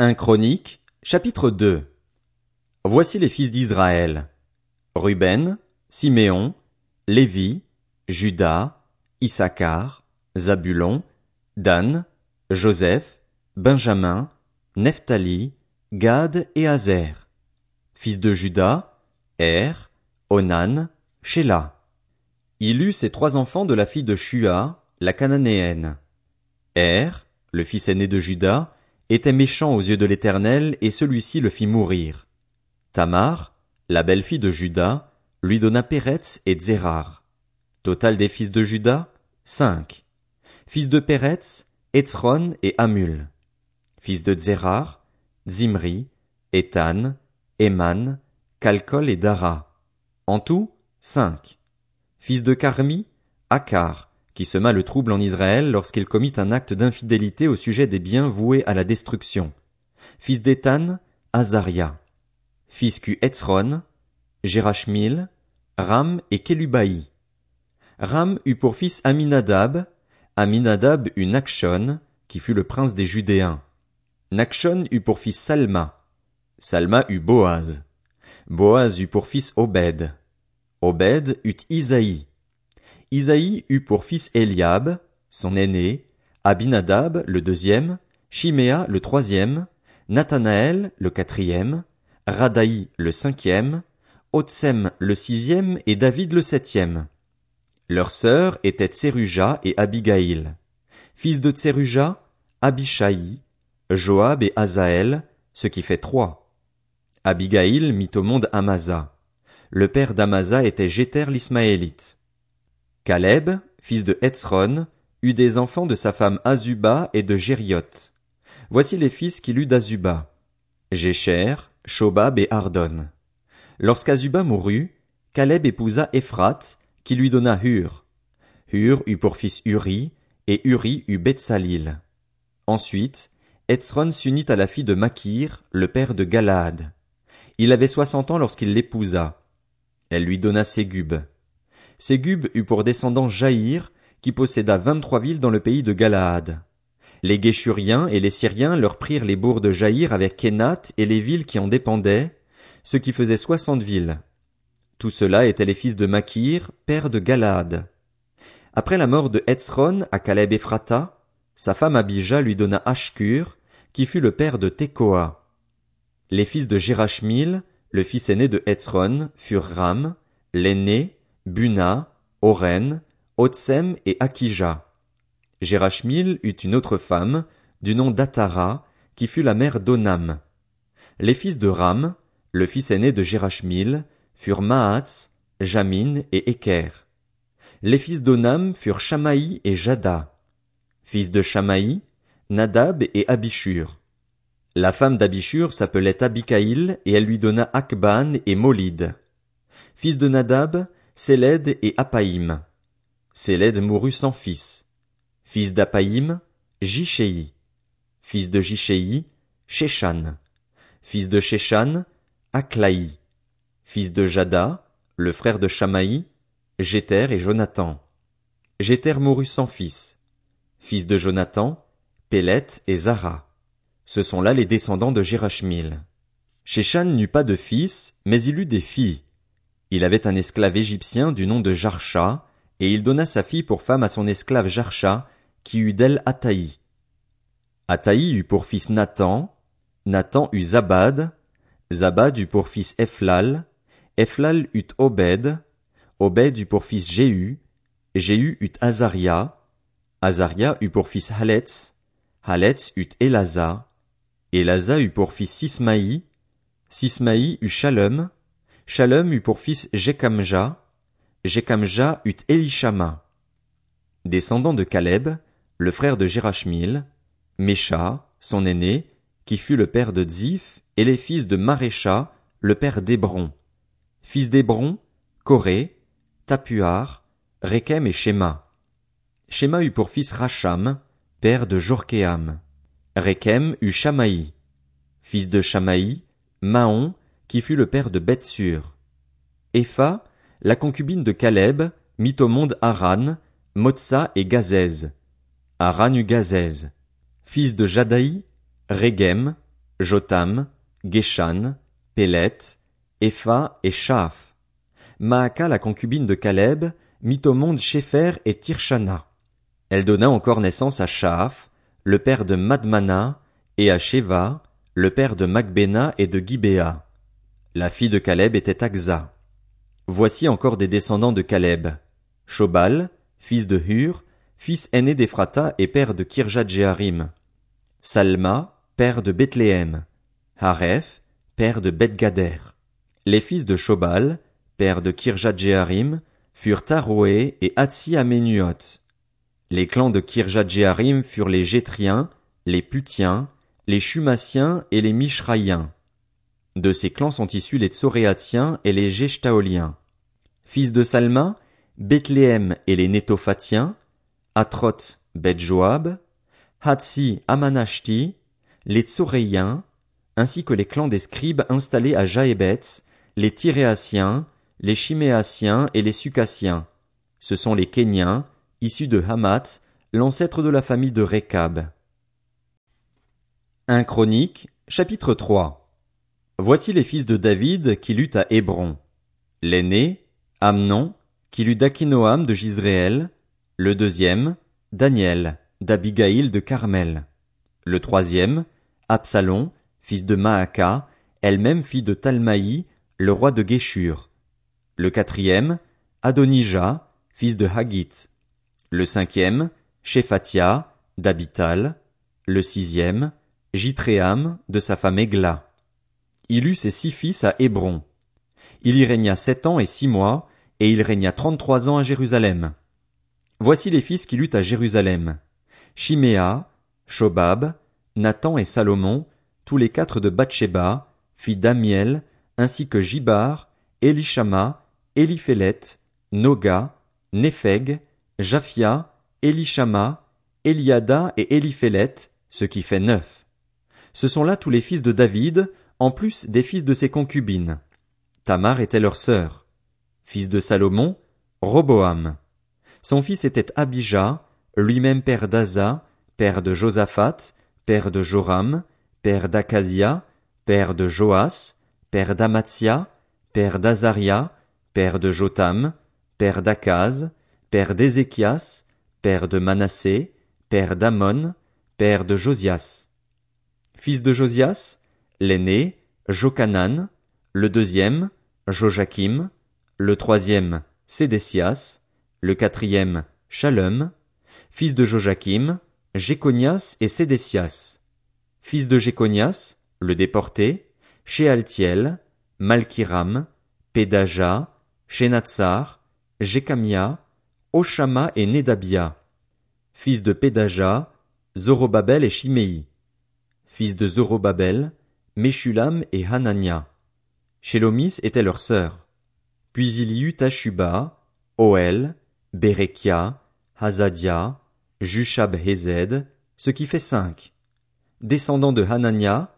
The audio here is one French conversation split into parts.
1 Chronique, chapitre 2 Voici les fils d'Israël. Ruben, Siméon, Lévi, Judas, Issachar, Zabulon, Dan, Joseph, Benjamin, Nephtali, Gad et Azer. Fils de Judas, Er, Onan, Sheila. Il eut ses trois enfants de la fille de Shua, la cananéenne. Er, le fils aîné de Judas, était méchant aux yeux de l'Éternel, et celui-ci le fit mourir. Tamar, la belle-fille de Judas, lui donna Péretz et Zérar. Total des fils de Judas, cinq. Fils de Péretz, Etzron et Amul. Fils de Zérar, Zimri, Ethan, Eman, Kalkol et Dara. En tout, cinq. Fils de Carmi, Akar, qui sema le trouble en Israël lorsqu'il commit un acte d'infidélité au sujet des biens voués à la destruction. Fils d'Ethan, Azaria. Fils qu'eut Etzron, Gérachmil, Ram et Kelubaï. Ram eut pour fils Aminadab, Aminadab eut Nakshon, qui fut le prince des Judéens. Nakshon eut pour fils Salma. Salma eut Boaz. Boaz eut pour fils Obed. Obed eut Isaïe. Isaïe eut pour fils Eliab, son aîné, Abinadab le deuxième, Chiméa le troisième, Nathanaël le quatrième, Radaï le cinquième, Otsem le sixième et David le septième. Leurs sœurs étaient Tseruja et Abigail. Fils de Tseruja, Abishai, Joab et Azaël, ce qui fait trois. Abigail mit au monde Amasa. Le père d'Amasa était Jéter l'Ismaélite. Caleb, fils de Hetzron, eut des enfants de sa femme Azuba et de Jérioth. Voici les fils qu'il eut d'Azuba. Jécher, Shobab et Ardon. Lorsqu'Azuba mourut, Caleb épousa Ephrat, qui lui donna Hur. Hur eut pour fils Uri, et Uri eut Bethsalil. Ensuite, Hetzron s'unit à la fille de Makir, le père de Galaad. Il avait soixante ans lorsqu'il l'épousa. Elle lui donna Ségub. Ségub eut pour descendant Jaïr, qui posséda vingt-trois villes dans le pays de Galaad. Les Guéchuriens et les Syriens leur prirent les bourgs de Jaïr avec Kénat et les villes qui en dépendaient, ce qui faisait soixante villes. Tout cela étaient les fils de Makir, père de Galaad. Après la mort de Hetzron à Caleb Ephrata, sa femme Abijah lui donna Ashkur, qui fut le père de Tekoa. Les fils de Gérachmil, le fils aîné de Hetzron, furent Ram, l'aîné, Buna, Oren, Otsem et Akija. Gérachmil eut une autre femme, du nom d'Atara, qui fut la mère d'Onam. Les fils de Ram, le fils aîné de Gérachmil, furent Mahatz, Jamin et Eker. Les fils d'Onam furent Shamaï et Jada. Fils de Shamaï, Nadab et Abishur. La femme d'Abishur s'appelait Abikaïl et elle lui donna Akban et Molid. Fils de Nadab, Séled et Apaïm. Séled mourut sans fils. Fils d'Apaïm, Jichéi. Fils de Jichéi, Shéshan. Fils de Shéshan, Aklaï. Fils de Jada, le frère de Shamaï, Jéter et Jonathan. Jéter mourut sans fils. Fils de Jonathan, Pélet et Zara. Ce sont là les descendants de Gérachmil. Shéshan n'eut pas de fils, mais il eut des filles. Il avait un esclave égyptien du nom de Jarcha, et il donna sa fille pour femme à son esclave Jarcha, qui eut d'elle Ataï. Ataï eut pour fils Nathan, Nathan eut Zabad, Zabad eut pour fils Ephlal, Ephlal eut Obed, Obed eut pour fils Jéhu, Jéhu eut Azaria, Azaria eut pour fils Haletz, Haletz eut Elaza, Elaza eut pour fils Sismaï, Sismaï eut Shalom, Shalom eut pour fils Jekamja, Jekamja eut Elishama. Descendant de Caleb, le frère de Gérachmil, Mesha, son aîné, qui fut le père de Ziph, et les fils de Marécha, le père d'Hébron. Fils d'Hébron, Coré, Tapuar, Rekem et Shema. Shema eut pour fils Racham, père de Jorkeam. Rekem eut Shamaï. Fils de Shamaï, Mahon, qui fut le père de Bethsur. Epha, la concubine de Caleb, mit au monde Haran, Motsa et Gazez. Haran eut Gazez. Fils de Jadaï, Regem, Jotam, Geshan, Pélet, Epha et Shaf. Maaka, la concubine de Caleb, mit au monde Shépher et Tirshana. Elle donna encore naissance à Shaf, le père de Madmana, et à Sheva, le père de Macbena et de. La fille de Caleb était Aksa. Voici encore des descendants de Caleb. Shobal, fils de Hur, fils aîné d'Ephrata et père de Kirjat Jeharim. Salma, père de Bethléem. Haref, père de Bethgader. Les fils de Shobal, père de Kirjat Jeharim, furent Taroé et Hatsi Amenuot. Les clans de Kirjat Jeharim furent les Jétriens, les Putiens, les Shumassiens et les Mishraïens. De ces clans sont issus les Tsoréatiens et les Geshtaoliens. Fils de Salma, Bethléem et les Nétophatiens, Atroth, Beth-Joab, Hatsi Amanashti, les Tsoréiens, ainsi que les clans des scribes installés à Jaébetz, les Tyréaciens, les Chiméaciens et les Sucassiens. Ce sont les Kéniens, issus de Hamath, l'ancêtre de la famille de Rekab. 1 Chronique, chapitre 3 Voici les fils de David qui luttent à Hébron. L'aîné, Amnon, qui lut d'Akinoam de Gisréel. Le deuxième, Daniel, d'Abigaïl de Carmel. Le troisième, Absalom, fils de Maaka, elle-même fille de Talmaï, le roi de Guéshur. Le quatrième, Adonijah, fils de Hagit. Le cinquième, Shephatia, d'Abital. Le sixième, Jitréam, de sa femme Egla. Il eut ses six fils à Hébron. Il y régna sept ans et six mois, et il régna trente-trois ans à Jérusalem. Voici les fils qui luttent à Jérusalem. Chiméa, Shobab, Nathan et Salomon, tous les quatre de Bathsheba, fille d'Amiel, ainsi que Jibar, Elishama, Eliphélet, Noga, Népheg, Japhia, Elishama, Eliada et Eliphélet, ce qui fait neuf. Ce sont là tous les fils de David, en plus des fils de ses concubines. Tamar était leur sœur. Fils de Salomon, Roboam. Son fils était Abijah, lui-même père d'Aza, père de Josaphat, père de Joram, père d'Akazia, père de Joas, père d'Amatia, père d'Azaria, père de Jotam, père d'Akaz, père d'Ézéchias, père de Manassé, père d'Amon, père de Josias. Fils de Josias, l'aîné, Jokanan, le deuxième, Joachim, le troisième, Sédécias, le quatrième, Shalom, fils de Joachim, Jéconias et Sédécias. Fils de Jéconias, le déporté, Shealtiel, Malkiram, Pédaja, Shenatsar, Jécamia, Oshama et Nedabia. Fils de Pédaja, Zorobabel et Shimei fils de Zorobabel, Meshulam et Hanania. Shelomis était leur sœur. Puis il y eut Tashuba, Oel, Berekia, Hazadia, Jushab Hezed, ce qui fait cinq. Descendants de Hanania,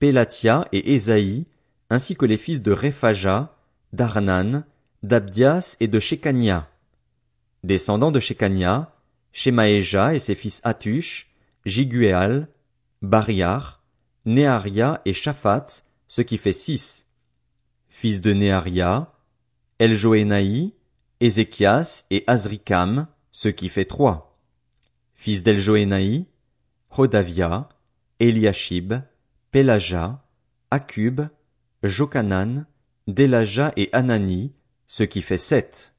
Pelatia et Esaï, ainsi que les fils de Rephaja, d'Arnan, d'Abdias et de Shekania. Descendants de Shekania, Shemaéja et ses fils Atush, Jiguéal, Bariar, Neharia et Shaphat, ce qui fait six. Fils de Neharia, Eljoénaï, Ézéchias et Azrikam, ce qui fait trois. Fils d'Eljoénaï, Hodavia, Eliashib, Pelaja, Akub, Jokanan, Delaja et Anani, ce qui fait sept.